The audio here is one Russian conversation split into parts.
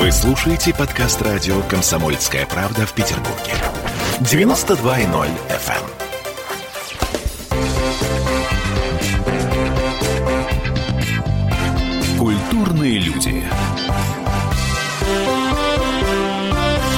Вы слушаете подкаст радио «Комсомольская правда» в Петербурге. 92.0 FM. Культурные люди.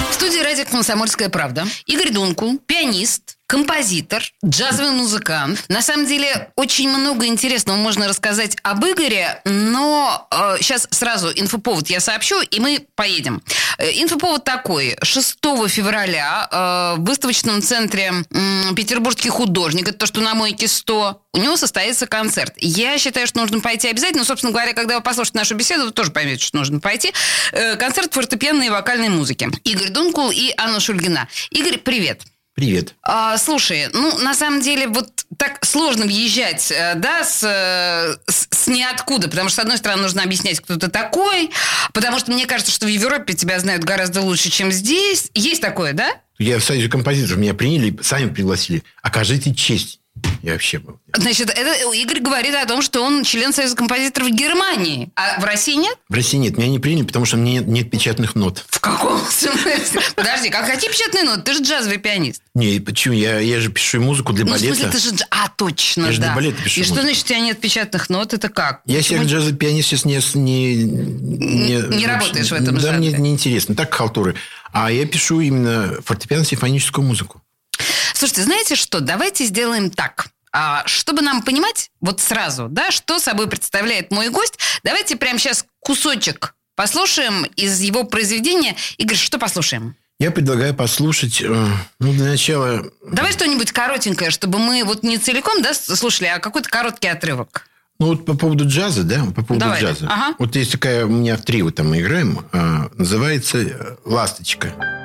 В студии радио «Комсомольская правда» Игорь Дункул, пианист, композитор, джазовый музыкант. На самом деле, очень много интересного можно рассказать об Игоре, но э, сейчас сразу инфоповод я сообщу, и мы поедем. Э, инфоповод такой. 6 февраля э, в выставочном центре э, «Петербургский художник», это то, что на мойке 100, у него состоится концерт. Я считаю, что нужно пойти обязательно. Собственно говоря, когда вы послушаете нашу беседу, вы тоже поймете, что нужно пойти. Э, концерт фортепианной и вокальной музыки. Игорь Дункул и Анна Шульгина. Игорь, привет. Привет. А, слушай, ну, на самом деле, вот так сложно въезжать, э, да, с, э, с, с ниоткуда, потому что, с одной стороны, нужно объяснять, кто ты такой, потому что мне кажется, что в Европе тебя знают гораздо лучше, чем здесь. Есть такое, да? Я в Союзе композиторов, меня приняли, сами пригласили. Окажите честь. Я вообще был. Значит, это Игорь говорит о том, что он член Союза композиторов Германии. А в России нет? В России нет. Меня не приняли, потому что мне нет, нет печатных нот. В каком смысле? Подожди, как какие печатные ноты? Ты же джазовый пианист. Не, почему? Я, я же пишу музыку для Ну, в балета. смысле, ты же... А, точно, Я же да. для балета пишу И что музыку. значит, у тебя нет печатных нот? Это как? Я Почему? себя джазовый пианист сейчас не... Не, не, Не работаешь в этом Да, мне жанре. не интересно. Так халтуры. А я пишу именно фортепиано-симфоническую музыку. Слушайте, знаете что? Давайте сделаем так. А, чтобы нам понимать вот сразу, да, что собой представляет мой гость, давайте прямо сейчас кусочек послушаем из его произведения. Игорь, что послушаем? Я предлагаю послушать, э, ну, для начала... Давай что-нибудь коротенькое, чтобы мы вот не целиком, да, слушали, а какой-то короткий отрывок. Ну, вот по поводу джаза, да, по поводу Давай. джаза. Ага. Вот есть такая, у меня в трио там мы играем, э, называется э, «Ласточка».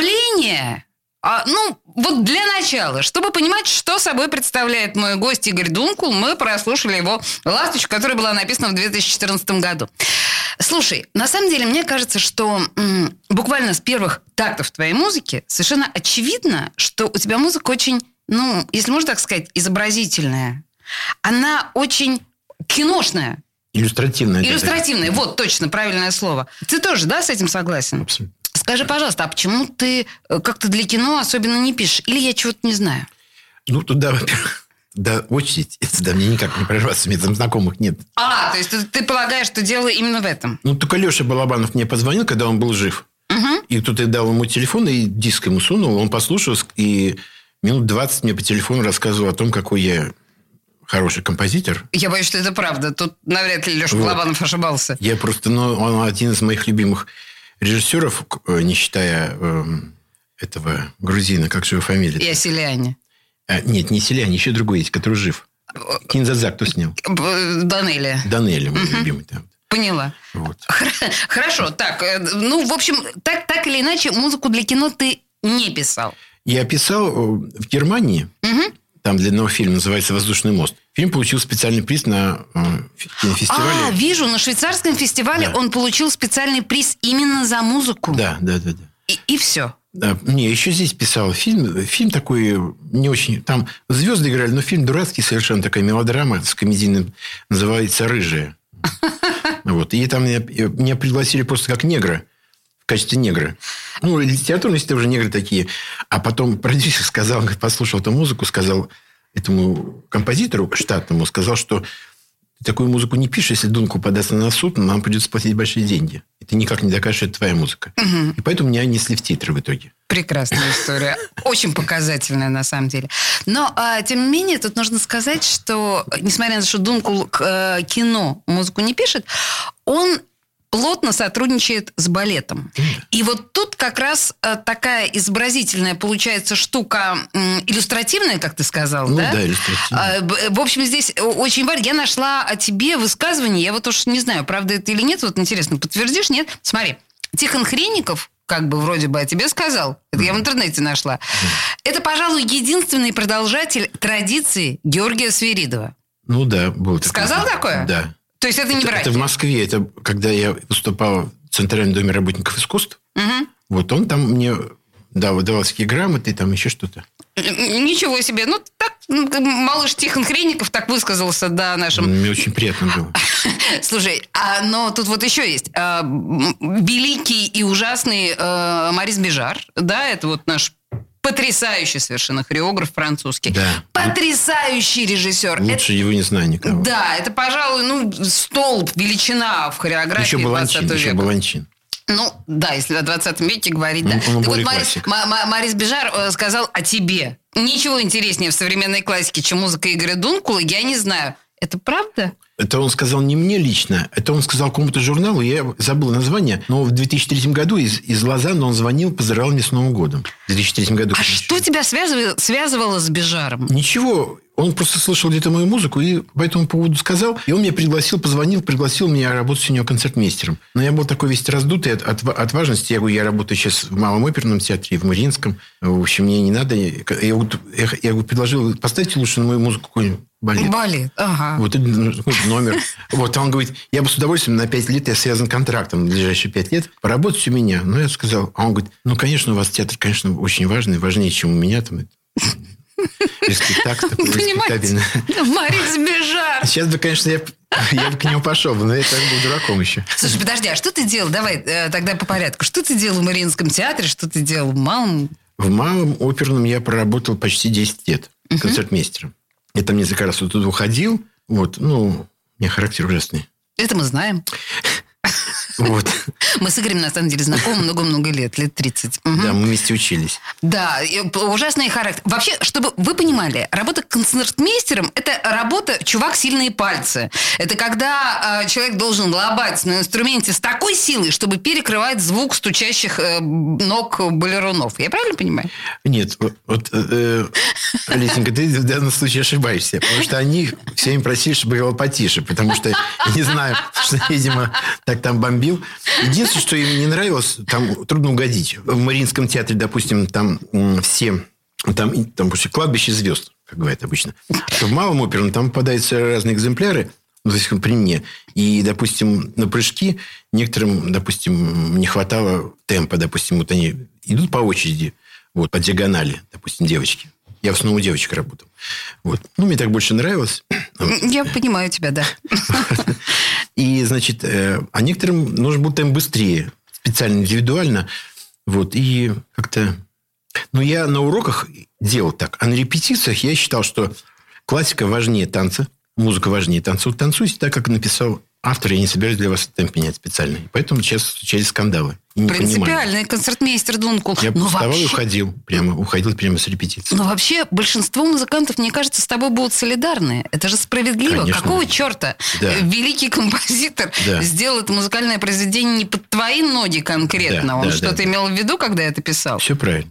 Для представления, а, ну вот для начала, чтобы понимать, что собой представляет мой гость Игорь Дункул, мы прослушали его «Ласточку», которая была написана в 2014 году. Слушай, на самом деле, мне кажется, что м, буквально с первых тактов твоей музыки совершенно очевидно, что у тебя музыка очень, ну, если можно так сказать, изобразительная. Она очень киношная, Иллюстративная. да, иллюстративная. Вот, точно, правильное слово. Ты тоже, да, с этим согласен? Абсолютно. Скажи, пожалуйста, а почему ты э, как-то для кино особенно не пишешь? Или я чего-то не знаю? Ну, туда, во-первых, да, очередь, это да, мне никак не прорваться, мне там знакомых нет. А, то есть ты, ты полагаешь, что дело именно в этом? Ну, только Леша Балабанов мне позвонил, когда он был жив. И тут я дал ему телефон, и диск ему сунул, он послушал, и минут 20 мне по телефону рассказывал о том, какой я хороший композитор. Я боюсь, что это правда. Тут навряд ли Леша Вот. Балабанов ошибался. Я просто, ну, он один из моих любимых режиссеров, э, не считая эм, этого грузина, как же его фамилия? И о Селяне. А, нет, не Селяне, еще другой есть, который жив. Кинзадза кто снял? Б- Данелия. Данелли, мой любимый там. Поняла. Вот. Хор- Хорошо, так, э, ну, в общем, так, так или иначе, музыку для кино ты не писал. Я писал э, в Германии. Там для одного фильма называется «Воздушный мост». Фильм получил специальный приз на э, кинофестивале. А, вижу, на швейцарском фестивале Да. он получил специальный приз именно за музыку. Да, да, да, да. И, и все. Да, не, еще здесь писал фильм. Фильм такой не очень... Там звезды играли, но фильм дурацкий совершенно. Такая мелодрама с комедийным. Называется «Рыжая». Вот. И там меня, меня пригласили просто как негра. В качестве негра. Ну, литературные это уже негры такие. А потом продюсер сказал, послушал эту музыку, сказал этому композитору штатному, сказал, что ты такую музыку не пишешь, если Дунку подаст на суд, нам придется платить большие деньги. И ты никак не докажешь, что это твоя музыка. И поэтому меня несли в титры в итоге. Прекрасная история. Очень показательная, на самом деле. Но, а, тем не менее, тут нужно сказать, что, несмотря на то, что Дункул к э, кино музыку не пишет, он плотно сотрудничает с балетом. И вот тут как раз э, такая изобразительная получается штука иллюстративная, как ты сказал, Ну да? да, иллюстративная. А, В общем, здесь очень важно. Я нашла о тебе высказывание, я вот уж не знаю, правда это или нет, вот интересно, подтвердишь, нет? Смотри, Тихон Хренников как бы вроде бы о тебе сказал. Это я в интернете нашла. Это, пожалуй, единственный продолжатель традиции Георгия Свиридова. Ну да, был такой. Сказал такое? Да. То есть это не Это, братья? это в Москве. Это когда я выступал в Центральном доме работников искусств. Мгм. Вот он там мне дал, давал всякие грамоты, там еще что-то. Ничего себе. Ну, так, ну, малыш Тихон Хренников так высказался, да, нашим Мне очень приятно было. Слушай, а, но тут вот еще есть а, великий и ужасный а, Марис Бежар, да, это вот наш потрясающий совершенно хореограф французский, Да. потрясающий режиссер. Лучше его не знаю Это- никого. да, это, пожалуй, ну столб, величина в хореографии Еще 20 Баланчин, еще века. Баланчин. Ну, да, если о 20 веке говорить, да. Он- он так вот, Марис, Марис Бежар э, сказал о тебе. Ничего интереснее в современной классике, чем музыка Игоря Дункула, я не знаю. Это правда? Это он сказал не мне лично, это он сказал какому-то журналу, я забыл название, но в 2003 году из, из Лозанны он звонил, поздравлял меня с Новым годом. В 2003 году. А конечно. что тебя связывало, связывало с Бежаром? Ничего, он просто слышал где-то мою музыку и по этому поводу сказал. И он меня пригласил, позвонил, пригласил меня работать у него концертмейстером. Но я был такой весь раздутый от, от, от важности. Я говорю, я работаю сейчас в Малом оперном театре, в Мариинском. В общем, мне не надо. Я, я, я говорю, предложил, поставьте лучше на мою музыку какой-нибудь балет. Балет, ага. Вот номер. Вот, он говорит, я бы с удовольствием на 5 лет, я связан контрактом на ближайшие 5 лет, поработать у меня. Ну, я сказал, а он говорит, ну, конечно, у вас театр, конечно, очень важный, важнее, чем у меня там. Респектакт такой, Понимаете? Марис Бежар. Сейчас бы, конечно, я, я бы к нему пошел, но я так был дураком еще. Слушай, подожди, а что ты делал? Давай э, тогда по порядку. Что ты делал в Мариинском театре? Что ты делал в Малом? В Малом оперном я проработал почти 10 лет концертмейстером. Я там несколько раз вот туда уходил. Вот, ну, у меня характер ужасный. Это мы знаем. Вот. Мы с Игорем, на самом деле, знакомы много-много лет, лет 30. Мгм. Да, мы вместе учились. Да, ужасный характер. Вообще, чтобы вы понимали, работа концертмейстером – это работа чувак сильные пальцы. Это когда э, человек должен лобать на инструменте с такой силой, чтобы перекрывать звук стучащих э, ног балерунов. Я правильно понимаю? Нет, вот, э, э, Лесенька, ты в данном случае ошибаешься, потому что они все время просили, чтобы был потише, потому что, не знаю, что, видимо, так там бомбил. Единственное, что им не нравилось, там трудно угодить. В Мариинском театре, допустим, там все, там, там после кладбище звезд, как говорят обычно. В Малом оперном там попадаются разные экземпляры, ну, то есть при мне. И, допустим, на прыжки некоторым, допустим, не хватало темпа. Допустим, вот они идут по очереди, вот, по диагонали, допустим, девочки. Я в основном у девочек работал. Вот. Ну, мне так больше нравилось. Я понимаю тебя, да. И, значит, э, а некоторым нужно было темп быстрее, специально, индивидуально. Вот. И как-то... Ну, я на уроках делал так. А на репетициях я считал, что классика важнее танца, музыка важнее танца. Вот танцуйте так, как написал автор. Я не собираюсь для вас темп менять специально. Поэтому сейчас случались скандалы. И непонимание. Принципиальный концертмейстер Дункул. Я Но вставал и вообще- уходил. Прямо, уходил прямо с репетиции. Но вообще большинство музыкантов, мне кажется, с тобой будут солидарны. Это же справедливо. Конечно. Какого черта Да. великий композитор Да. сделал это музыкальное произведение не под твои ноги конкретно? Да, Он да, что-то да. имел в виду, когда это писал? Все правильно.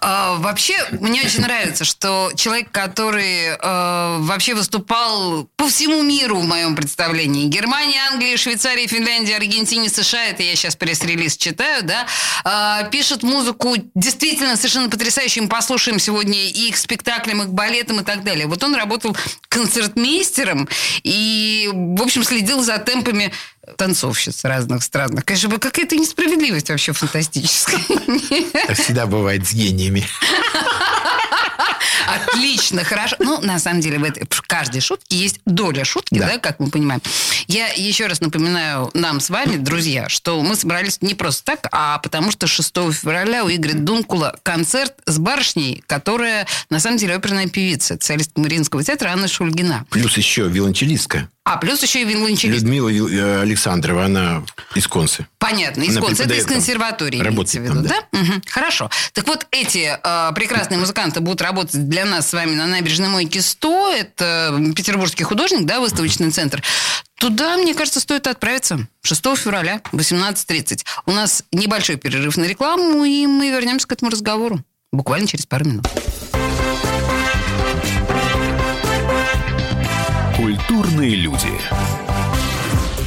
А, вообще, мне очень нравится, что человек, который э, вообще выступал по всему миру в моем представлении. Германия, Англия, Швейцария, Финляндия, Аргентина, США. Это я сейчас пресс-релиз читаю. Считаю, да, а, пишет музыку действительно совершенно потрясающую. Мы послушаем сегодня и к спектаклям, и к балетам, и так далее. Вот он работал концертмейстером и, в общем, следил за темпами танцовщиц разных странах. Конечно, какая-то несправедливость вообще фантастическая. Всегда бывает с гениями. Отлично, хорошо. Ну, на самом деле, в, этой, в каждой шутке есть доля шутки, да. да, как мы понимаем. Я еще раз напоминаю нам с вами, друзья, что мы собрались не просто так, а потому что 6 февраля у Игоря Дункула концерт с барышней, которая, на самом деле, оперная певица, солистка Мариинского театра Анна Шульгина. Плюс еще виолончелистка. А, плюс еще и виолончелист. Людмила э, Александрова, она из Концы. Понятно, из Концы. Это из консерватории, Работает в виду, там, да? да? Угу. Хорошо. Так вот, эти э, прекрасные музыканты будут работать для нас с вами на набережной Мойки 100. Это петербургский художник, да, выставочный центр. Туда, мне кажется, стоит отправиться 6 февраля, 18.30. У нас небольшой перерыв на рекламу, и мы вернемся к этому разговору буквально через пару минут. Культурные люди.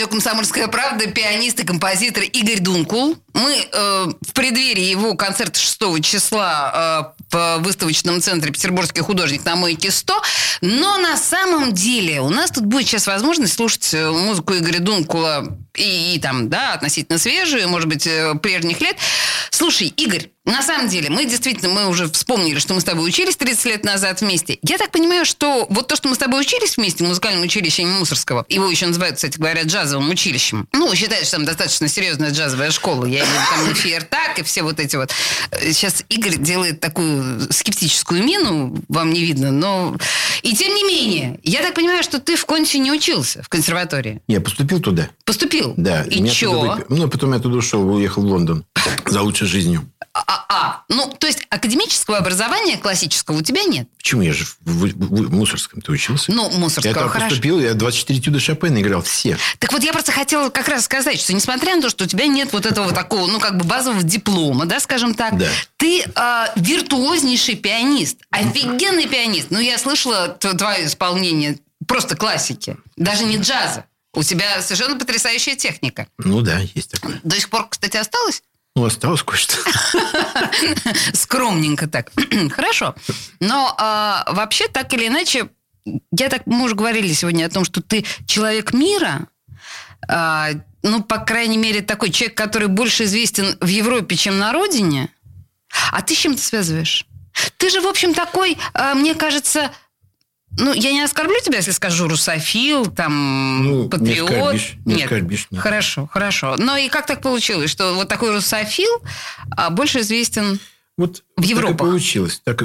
Радио «Комсомольская правда» пианист и композитор Игорь Дункул. Мы э, в преддверии его концерта 6 числа э, в выставочном центре «Петербургский художник» на Мойке 100. Но на самом деле у нас тут будет сейчас возможность слушать э, музыку Игоря Дункула и, и там, да, относительно свежую, может быть, э, прежних лет. Слушай, Игорь, на самом деле, мы действительно, мы уже вспомнили, что мы с тобой учились 30 лет назад вместе. Я так понимаю, что вот то, что мы с тобой учились вместе в музыкальном училище имени Мусорского, его еще называют, кстати говоря, джазовым училищем. Ну, считают, что там достаточно серьезная джазовая школа. Я виду там эфир так и все вот эти вот. Сейчас Игорь делает такую скептическую мину, вам не видно, но... И тем не менее, я так понимаю, что ты в Конте не учился, в консерватории. Я поступил туда. Поступил? Да. И что? Ну, потом я туда ушел, уехал в Лондон за лучшей жизнью. А, а, ну, то есть академического образования классического у тебя нет? Почему? Я же в, в, в Мусорском ты учился. Ну, Мусорского, Я там хорошо. поступил, я 24 тюда Шопена играл, все. Так вот, я просто хотела как раз сказать, что несмотря на то, что у тебя нет вот этого такого, ну, как бы базового диплома, да, скажем так, Да. ты э, виртуознейший пианист, офигенный пианист. Ну, я слышала твое исполнение просто классики, даже не джаза. У тебя совершенно потрясающая техника. Ну да, есть такое. До сих пор, кстати, осталось? Ну, осталось кое-что. Скромненько так. Хорошо. Но а, вообще, так или иначе, я так, мы уже говорили сегодня о том, что ты человек мира, ну, по крайней мере, такой человек, который больше известен в Европе, чем на родине. А ты с чем ты связываешь? Ты же, в общем, такой, а, мне кажется, ну, я не оскорблю тебя, если скажу русофил, там, Ну, не патриот. оскорбишь, не нет, оскорбишь, нет. хорошо, хорошо. Но и как так получилось, что вот такой русофил а, больше известен Вот В так и получилось. Так,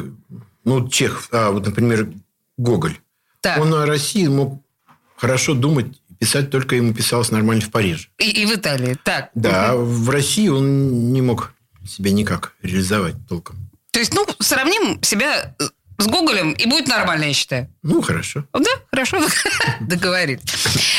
ну, Чехов, а, вот, например, Гоголь. Так. Он о России мог хорошо думать, писать только ему писалось нормально в Париже. И, и в Италии. Так. Да, а в России он не мог себя никак реализовать толком. То есть, ну, сравним себя э, с Гоголем, и будет нормально, я считаю. Ну, хорошо. Да, хорошо, договорились.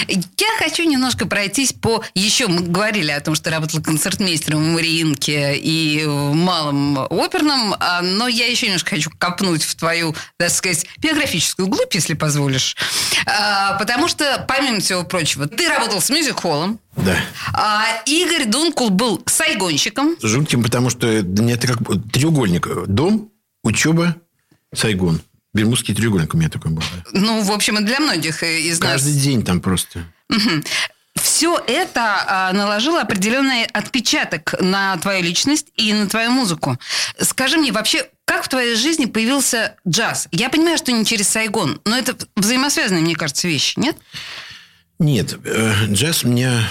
Я хочу немножко пройтись по... Еще мы говорили о том, что работала концертмейстером в Мариинке и в Малом оперном, а, но я еще немножко хочу копнуть в твою, так сказать, биографическую глубь, если позволишь. А, Потому что, помимо всего прочего, ты работал с мюзик-холлом, Да. а Игорь Дункул был сайгонщиком, Жутким, потому что это как треугольник. Дом, учеба, Сайгон. Бермудский треугольник у меня такой был. ну, в общем, и для многих из нас... Каждый день там просто. Все это а, наложило определенный отпечаток на твою личность и на твою музыку. Скажи мне, вообще, как в твоей жизни появился джаз? Я понимаю, что не через Сайгон, но это взаимосвязанные, мне кажется, вещи, нет? Нет, э, джаз меня...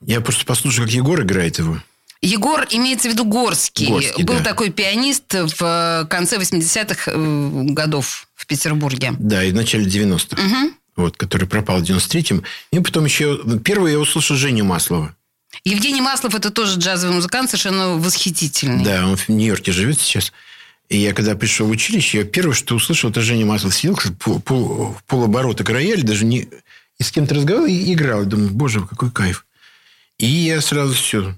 Я просто послушал, как Егор играет его. Егор имеется в виду Горский. Горский, Был да. такой пианист в э, конце 80-х э, годов в Петербурге. Да, и в начале 90-х. Вот, который пропал в 93-м. И потом еще... Первый я услышал Женю Маслова. Евгений Маслов это тоже джазовый музыкант, совершенно восхитительный. Да, он в Нью-Йорке живет сейчас. И я когда пришел в училище, я первое, что услышал, это Женя Маслов сидел пол, пол, в полоборота к роялю, даже не и с кем-то разговаривал и играл. И думаю, боже, какой кайф. И я сразу все,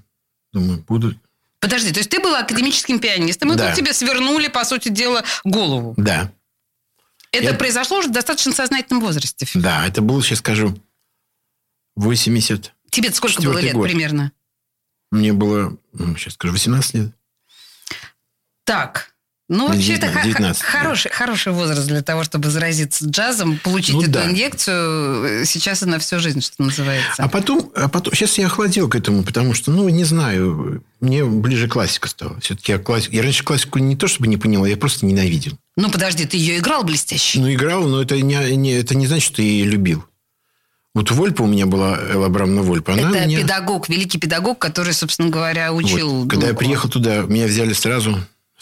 думаю, буду... Подожди, то есть ты был академическим пианистом, и Да. тут тебе свернули, по сути дела, голову. Да, Это Я- произошло уже в достаточно сознательном возрасте. да, это было, сейчас скажу, 80... Тебе сколько было лет год. примерно? Мне было, м, сейчас скажу, 18 лет. Так. Ну, вообще, это 19, 19, да. хороший, хороший возраст для того, чтобы заразиться джазом, получить Ну эту да. инъекцию. э, Сейчас и на всю жизнь, что называется. А потом, а потом, сейчас я охладел к этому, потому что, ну, не знаю, мне ближе классика стала. Все-таки я, классик... я раньше классику не то чтобы не понимал, я просто ненавидел. Ну, подожди, ты ее играл блестяще? Ну, играл, но это не, не- это не значит, что я ее любил. Вот Вольпа у меня была, Элла Абрамовна Вольпа. Она это меня... педагог, великий педагог, который, собственно говоря, вот, учил. когда я приехал туда, меня взяли сразу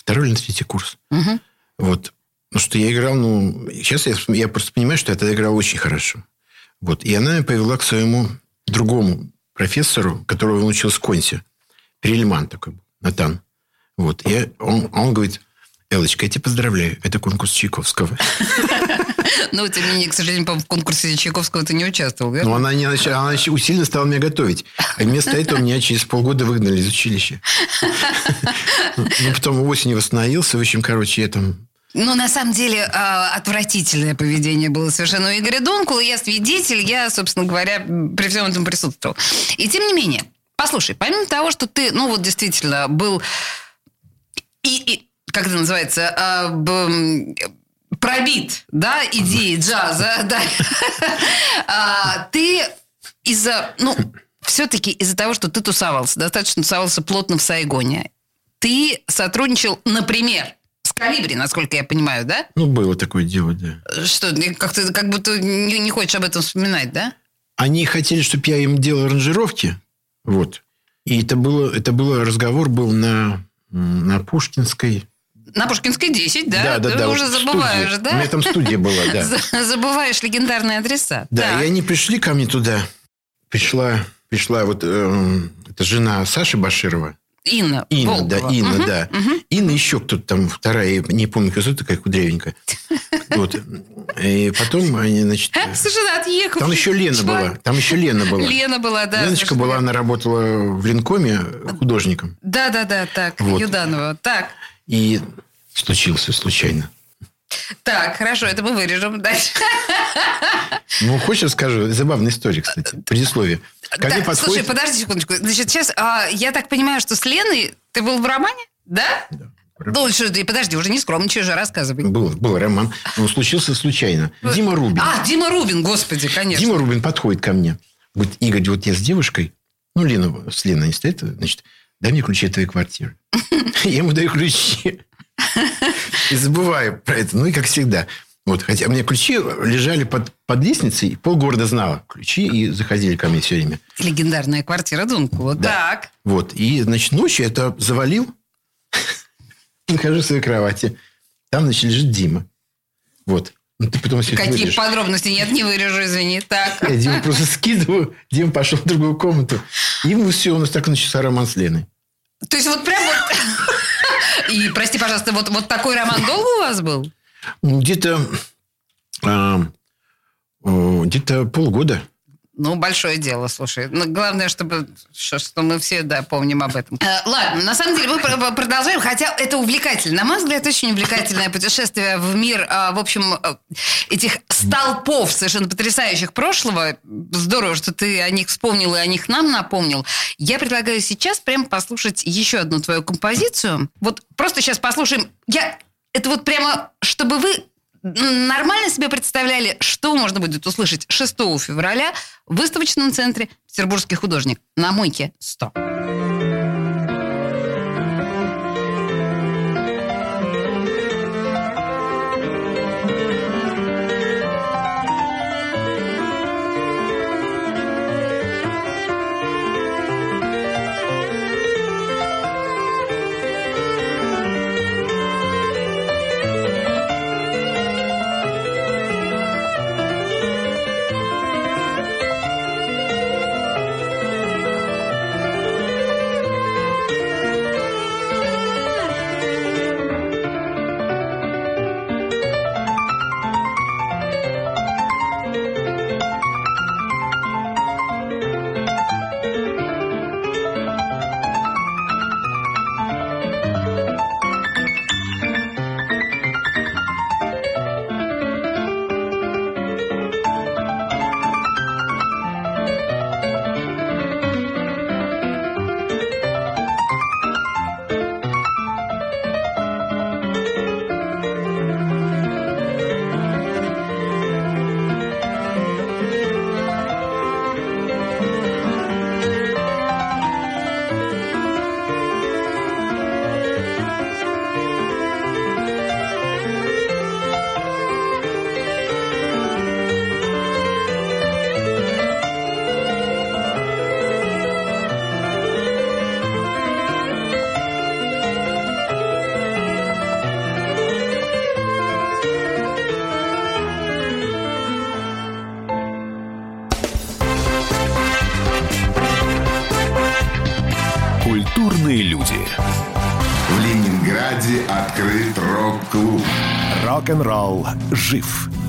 второй или третий курс. Мгм. Вот. Ну, что я играл, ну... Сейчас я, я просто понимаю, что я тогда играл очень хорошо. Вот. И она меня повела к своему другому профессору, которого он учил в Консе. Перельман такой был, Натан. Вот. И я- он, он говорит, Элочка, я тебя поздравляю, это конкурс Чайковского. Ну, тем не менее, к сожалению, в конкурсе Чайковского ты не участвовал, верно? Но она, не она усиленно стала меня готовить. А вместо этого меня через полгода выгнали из училища. Ну, потом осенью восстановился. В общем, короче, я там... Ну, на самом деле, а, отвратительное поведение было совершенно у Игоря Донкула. Я свидетель, я, собственно говоря, при всем этом присутствовал. И тем не менее, послушай, помимо того, что ты, ну, вот действительно был и, и как это называется, а, пробит, да, идеей джаза, да, А, ты из-за, ну, все-таки из-за того, что ты тусовался, достаточно тусовался плотно в Сайгоне, ты сотрудничал, например, с Калибри, насколько я понимаю, да? Ну, было такое дело, да. Что, как-то как будто не, не хочешь об этом вспоминать, да? Они хотели, чтобы я им делал аранжировки. Вот. И это было, это было разговор был на, на Пушкинской. На Пушкинской 10, да? да, да. Ты да, уже вот забываешь, студии. да? У меня там студия была, да. За- Забываешь легендарные адреса. Да, Так. и они пришли ко мне туда. Пришла, пришла вот эм, эта жена Саши Баширова. Инна. Инна, Волкова. да, Инна, Мгм, да. мгм. Инна еще кто-то там, вторая, не помню, кто такая кудрявенькая. Вот. И потом они, значит... А, Совершенно отъехал. Там еще Лена была. Там еще Лена была. Лена была, да. Леночка была, она работала в Ленкоме художником. Да, да, да, так, Вот. Юданова. Так, И случился случайно. так, хорошо, это мы вырежем. Дальше. Ну, хочешь, расскажу? Забавная история, кстати. Предисловие. Ко Так, подходит... Слушай, подожди секундочку. Значит, сейчас а, я так понимаю, что с Леной ты был в романе, да? Да. Ну, что ты, подожди, уже не скромничай уже, рассказывай. Был, был роман. Он случился случайно. Дима Рубин. А, Дима Рубин, господи, конечно. Дима Рубин подходит ко мне. Говорит, Игорь, вот я с девушкой, ну, Лена, с Леной не стоит, значит, дай мне ключи от твоей квартиры. Я ему даю ключи. И забываю про это. Ну, и как всегда. Вот, хотя у меня ключи лежали под, под лестницей, полгорода знала ключи и заходили ко мне все время. Легендарная квартира Дункула. Да. Так. Вот. И, значит, ночью я это завалил. Нахожусь в своей кровати. Там, значит, лежит Дима. Вот. Ну, ты потом все Какие вырежешь. подробности? Нет, не вырежу, извини. Так. Я Диму просто скидываю. Дима пошел в другую комнату. И все, у нас так начался роман с Леной. То есть вот прям вот... И, прости, пожалуйста, вот, вот такой роман долго у вас был? Где-то а, где-то полгода. Ну, большое дело, слушай. Ну, главное, чтобы что, что мы все, да, помним об этом. Э, ладно, на самом деле мы про- продолжаем, хотя это увлекательно. На мой взгляд, очень увлекательное путешествие в мир, а, в общем, э, этих столпов совершенно потрясающих прошлого. Здорово, что ты о них вспомнил и о них нам напомнил. Я предлагаю сейчас прямо послушать еще одну твою композицию. Вот просто сейчас послушаем. Я... Это вот прямо, чтобы вы нормально себе представляли, что можно будет услышать 6 февраля в выставочном центре «Петербургский художник» на Мойке 100. Ленинграде открыт рок-клуб. Рок-н-ролл жив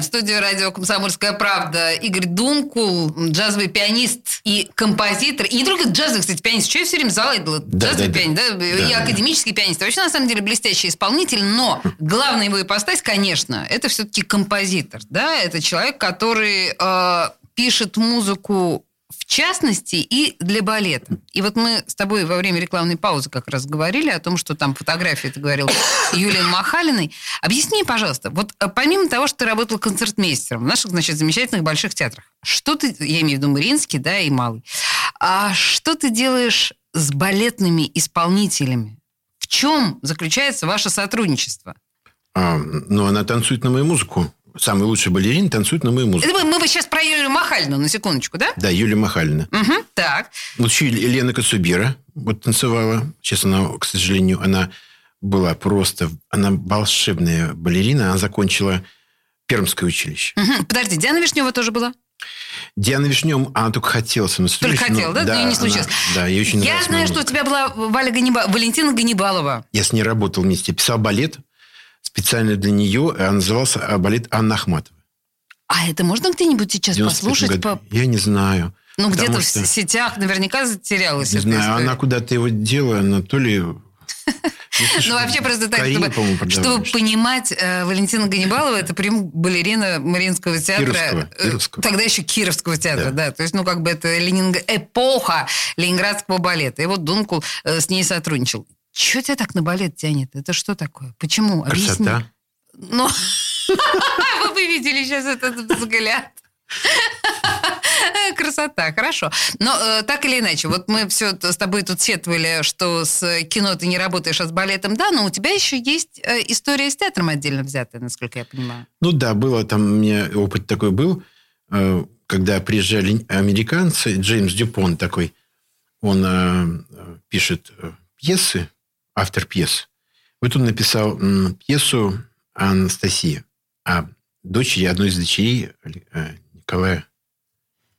В студию радио «Комсомольская правда» Игорь Дункул, джазовый пианист и композитор. И не только джазовый, кстати, пианист. Что я все время заладила? Да, джазовый да, пианист, да? да? И академический пианист. Вообще, на самом деле, блестящий исполнитель. Но главная его ипостась, конечно, это все-таки композитор. Да? Это человек, который э, пишет музыку в частности и для балета. И вот мы с тобой во время рекламной паузы как раз говорили о том, что там фотографии, ты говорил, Юлии Махалиной. Объясни, пожалуйста, вот э, помимо того, что ты работал концертмейстером в наших, значит, замечательных больших театрах, что ты, я имею в виду Мариинский, да, и Малый, а что ты делаешь с балетными исполнителями? В чем заключается ваше сотрудничество? А, ну, она танцует на мою музыку самый лучший балерин танцует на мою музыку. Мы, мы сейчас про Юлию Махалину, на секундочку, да? Да, Юлия Махалина. Угу, так. Вот еще Елена Кацубира вот танцевала. Сейчас она, к сожалению, она была просто... Она волшебная балерина. Она закончила Пермское училище. Угу. Подожди, Диана Вишнева тоже была? Диана Вишнем, она только хотела со мной Только хотела, да? да? Но не случилось. Она, да, ей очень Я знаю, что у тебя была Валя Ганниба... Валентина Ганнибалова. Я с ней работал вместе. Писал балет специально для нее. А назывался а, балет Анна Ахматова. А это можно где-нибудь сейчас послушать? По... Я не знаю. Ну, где-то что... в сетях наверняка затерялась. Не знаю, история. она куда-то его дела, она то ли... Ну, вообще просто так, чтобы, чтобы понимать, э, Валентина Ганнибалова это прям балерина Мариинского театра. Кировского, э, Кировского. Тогда еще Кировского театра, да. да. То есть, ну, как бы это Ленинг... эпоха ленинградского балета. И вот Дункул э, с ней сотрудничал. Чего тебя так на балет тянет? Это что такое? Почему? Объясни. Красота. Ну, вы бы видели сейчас этот взгляд. Красота, хорошо. Но э, так или иначе, вот мы все с тобой тут сетовали, что с кино ты не работаешь, а с балетом да, но у тебя еще есть э, история с театром отдельно взятая, насколько я понимаю. Ну да, было там, у меня опыт такой был, э, когда приезжали американцы, Джеймс Дюпон такой, он э, пишет э, пьесы, автор пьес. Вот он написал пьесу Анастасия о дочери, одной из дочерей э, Николая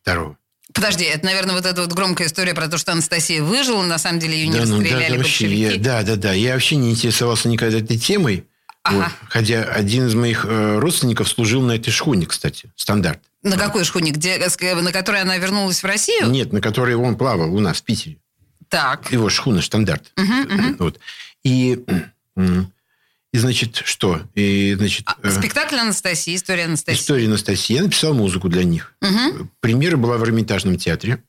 II. Подожди, это, наверное, вот эта вот громкая история про то, что Анастасия выжила, на самом деле ее не да, расстреляли ну, да, да, вообще, я, да, да, да. Я вообще не интересовался никогда этой темой. Ага. Вот. Хотя один из моих э, родственников служил на этой шхуне, кстати, стандарт. На какой шхуне? Где, на которой она вернулась в Россию? Нет, на которой он плавал у нас в Питере. Так. Его шхуна стандарт. Угу, угу. Вот. И, и, значит, что? И, значит, а, э, спектакль Анастасии, история Анастасии. История Анастасии. Я написал музыку для них. Угу. Премьера была в Эрмитажном театре.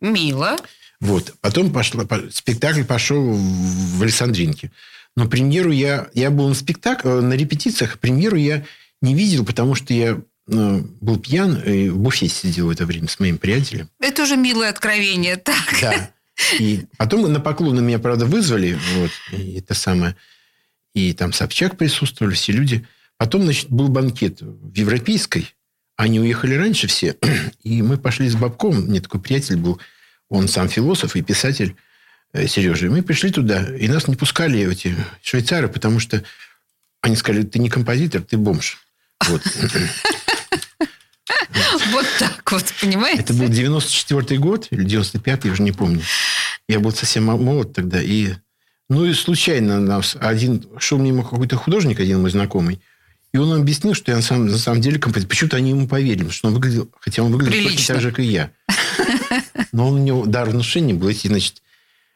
Мило. Вот. Потом пошла, спектакль пошел в Александринке. Но премьеру я... Я был на спектакле, э, на репетициях. Премьеру я не видел, потому что я э, был пьян и в буфете сидел в это время с моим приятелем. Это уже милое откровение. Так. Да. И потом на поклоны меня, правда, вызвали. Вот, и это самое. И там Собчак присутствовали, все люди. Потом, значит, был банкет в Европейской. Они уехали раньше все. И мы пошли с Бабком. Мне такой приятель был. Он сам философ и писатель э, Сережа. И мы пришли туда. И нас не пускали эти швейцары, потому что они сказали, ты не композитор, ты бомж. Вот. Вот так вот, понимаете? Это был 94-й год или 95-й, я уже не помню. Я был совсем молод тогда. И, ну и случайно нас один... Шел мимо какой-то художник, один мой знакомый. И он объяснил, что я на самом, на самом деле композитор. Почему-то они ему поверили, что он выглядел... Хотя он выглядел Прилично. точно так же, как и я. Но он, у него дар внушения был. Эти, значит,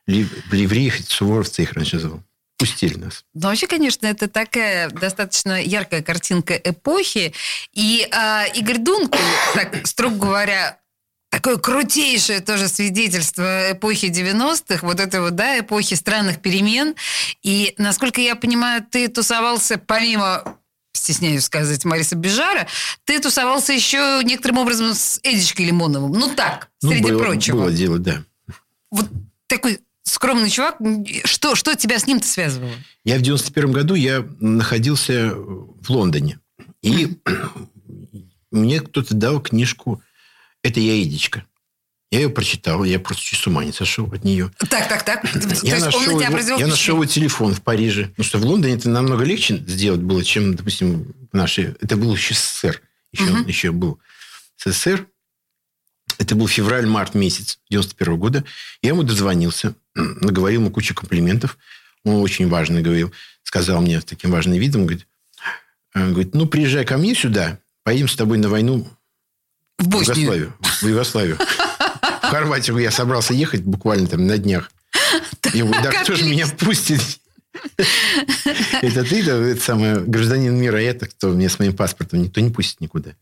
ливреи, суворовцы их раньше звал. Пустили нас. Ну, вообще, конечно, это такая достаточно яркая картинка эпохи. И э, Игорь Дункул, так, строго говоря, такое крутейшее тоже свидетельство эпохи 90-х, вот этой вот, да, эпохи странных перемен. И, насколько я понимаю, ты тусовался помимо стесняюсь сказать, Мариса Бежара, ты тусовался еще некоторым образом с Эдичкой Лимоновым. Ну так, Ну, среди было, прочего. Было дело, да. Вот такой скромный чувак. Что, что тебя с ним-то связывало? Я в 91 году я находился в Лондоне. И мне кто-то дал книжку «Это я, Эдичка». Я ее прочитал, я просто чуть с ума не сошел от нее. Так, так, так. Я он нашел, на тебя его, я нашел его телефон в Париже. Потому что в Лондоне это намного легче сделать было, чем, допустим, в нашей... Это был еще СССР. Еще, еще был СССР. Это был февраль-март месяц 91 года. Я ему дозвонился, наговорил ему кучу комплиментов. Он очень важно говорил. Сказал мне с таким важным видом, говорит, э, говорит, ну, приезжай ко мне сюда, поедем с тобой на войну В в Боснию. Югославию. В Югославию. В Хорватию я собрался ехать буквально там на днях. Я говорю, да кто же меня пустит? Это ты, да, это самое, гражданин мира, а я-то кто? Мне с моим паспортом никто не пустит никуда.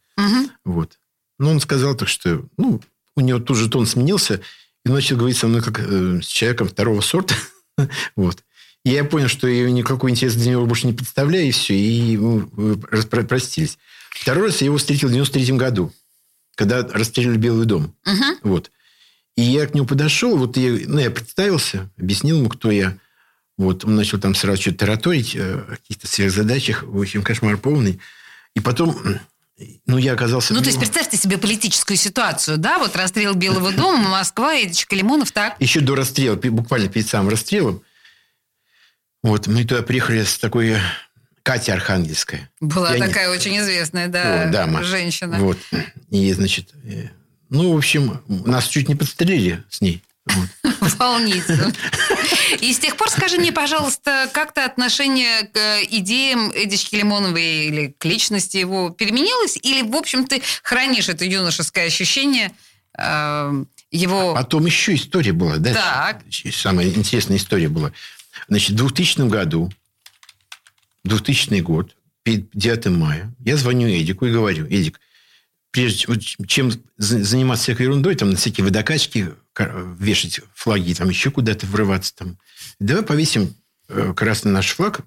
Вот. Ну, он сказал так, что, ну, у него тут же тон сменился, и начал говорить со мной как э, с человеком второго сорта. вот. И я понял, что я никакой интерес для него больше не представляю, и все, и мы распро- простились. Второй раз я его встретил в 93 году, когда расстреляли Белый дом. Вот. И я к нему подошел, вот я, ну, я представился, объяснил ему, кто я. Вот, он начал там сразу что-то тараторить э, о каких-то сверхзадачах, в общем, кошмар полный. И потом, ну, я оказался... Ну, то есть представьте себе политическую ситуацию, да? Вот расстрел Белого дома, Москва, Эдичка Лимонов, так? Еще до расстрела, буквально перед самым расстрелом, вот, мы туда приехали с такой Катя Архангельская. Была Я не- такая очень известная, да, О, дама. женщина. Вот. И, значит, э, ну, в общем, нас чуть не подстрелили с ней. Вот. Волнительно. И с тех пор скажи мне, пожалуйста, как-то отношение к идеям Эдички Лимоновой или к личности его переменилось? Или, в общем, ты хранишь это юношеское ощущение э, его... Потом еще история была, да? Так. Самая интересная история была. Значит, в 2000 году, 2000 год, перед 9 мая, я звоню Эдику и говорю, Эдик, прежде чем за- заниматься всякой ерундой, там на всякие водокачки ка- вешать флаги, там еще куда-то врываться, там, давай повесим э, красный наш флаг,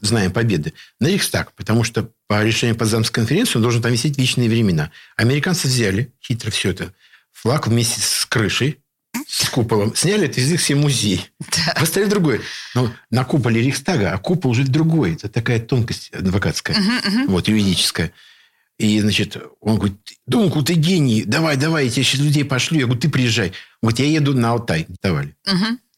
знаем победы, на Рейхстаг, потому что по решению Потсдамской конференции он должен там висеть вечные времена. Американцы взяли хитро все это, флаг вместе с крышей, с куполом, сняли, отвезли себе в музей. Поставили другой. Но на куполе Рейхстага, а купол уже другой. Это такая тонкость адвокатская, вот, юридическая. И, значит, он говорит, Дунку, ты гений, давай, давай, я тебе сейчас людей пошлю. Я говорю, ты приезжай. Он говорит, я еду на Алтай, давали.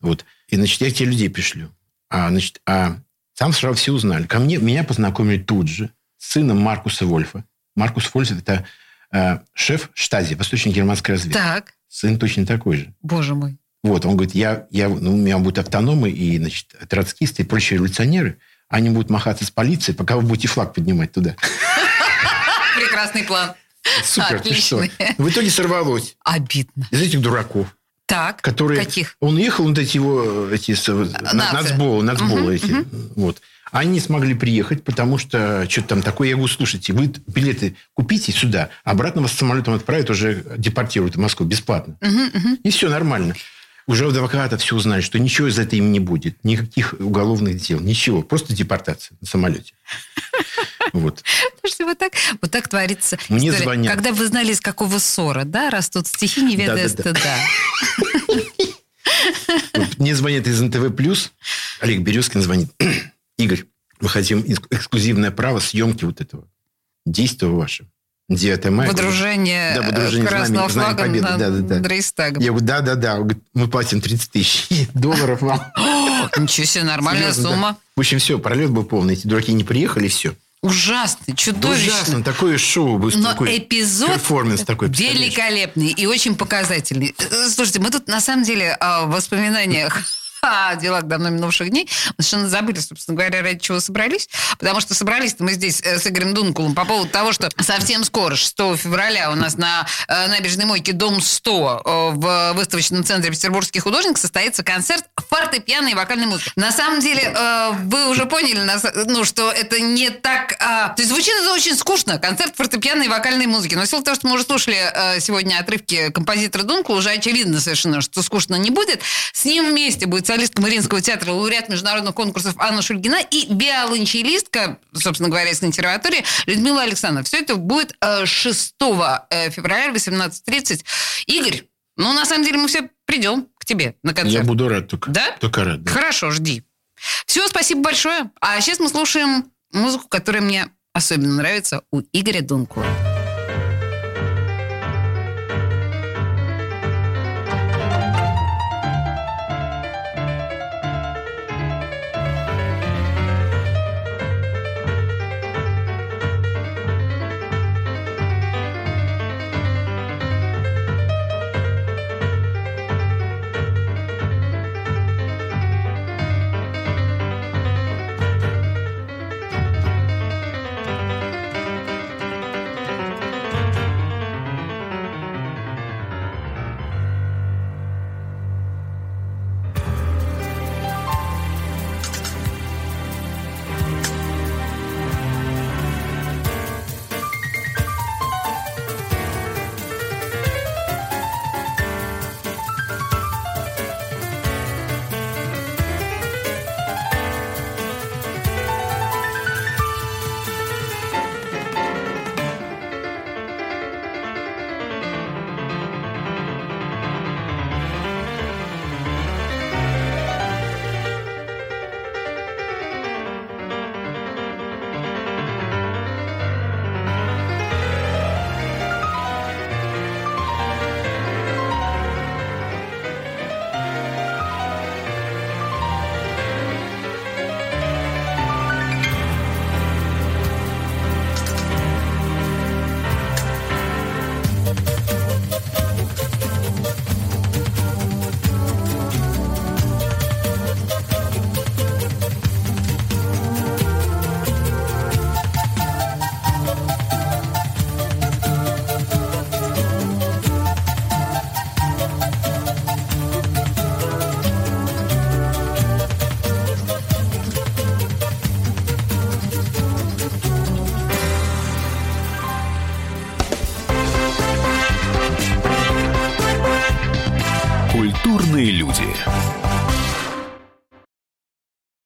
Вот. И, значит, я тебе людей пришлю. А, значит, а там сразу все узнали. Ко мне, меня познакомили тут же с сыном Маркуса Вольфа. Маркус Вольф – это э, шеф штази восточно-германской разведки. Так, Сын точно такой же. боже мой. Вот, он говорит, я, я, ну, у меня будут автономы и, значит, троцкисты и прочие революционеры. Они будут махаться с полицией, пока вы будете флаг поднимать туда. Прекрасный план. Супер, ты что? Отличный. В итоге сорвалось. Обидно. Из этих дураков, Так, которые... каких? Он уехал, вот эти его, эти, на- нацболы, нацболы эти. Вот. Они не смогли приехать, потому что что-то там такое. Я говорю, слушайте, вы билеты купите сюда, обратно вас самолетом отправят, уже депортируют в Москву бесплатно. И все нормально. Уже у адвоката все узнали, что ничего из этого им не будет. Никаких уголовных дел, ничего. Просто депортация на самолете. Вот. Слушайте, вот так, вот так творится Мне история. звонят. Когда вы знали, из какого ссора, да, растут стихи, не ведая Да-да-да. стыда. Вот Мне звонят из НТВ+, Олег Березкин звонит. Игорь, мы хотим эк- эксклюзивное право съемки вот этого. Действие ваше. 9 мая. Водружение, Да, водружение э, красного знамени- знамени флага Победы, над да-да-да. Рейхстагом. Я говорю, да-да-да. Мы платим 30 тысяч долларов вам. Ничего себе, нормальная Серьезно, да. сумма. В общем, все, пролет был полный. Эти дураки не приехали, все. Ужасно, чудовищно. Ужасно. Такое шоу. Но такой эпизод Перформанс такой. великолепный и очень показательный. Э, Слушайте, мы тут на самом деле о воспоминаниях о делах давно минувших дней мы совершенно забыли, собственно говоря, ради чего собрались. Потому что собрались мы здесь э, с Игорем Дункулом по поводу того, что совсем скоро, 6 февраля, у нас на э, набережной мойке Дом 100 э, в выставочном центре «Петербургский художник» состоится концерт фортепиано и вокальной музыки. На самом деле, вы уже поняли, ну, что это не так... а, то есть звучит это очень скучно. Концерт фортепиано и вокальной музыки. Но в силу того, что мы уже слушали сегодня отрывки композитора Дункла, уже очевидно совершенно, что скучно не будет. С ним вместе будет солистка Мариинского театра, лауреат международных конкурсов Анна Шульгина и биолончелистка, собственно говоря, из консерватории Людмила Александровна. Все это будет э, 6 э, февраля в 18.30. Игорь, ну, на самом деле, мы все придем к тебе на концерт. Я буду рад только. Да? Только рад. да. Хорошо, жди. Все, спасибо большое. А сейчас мы слушаем музыку, которая мне особенно нравится у Игоря Дункула.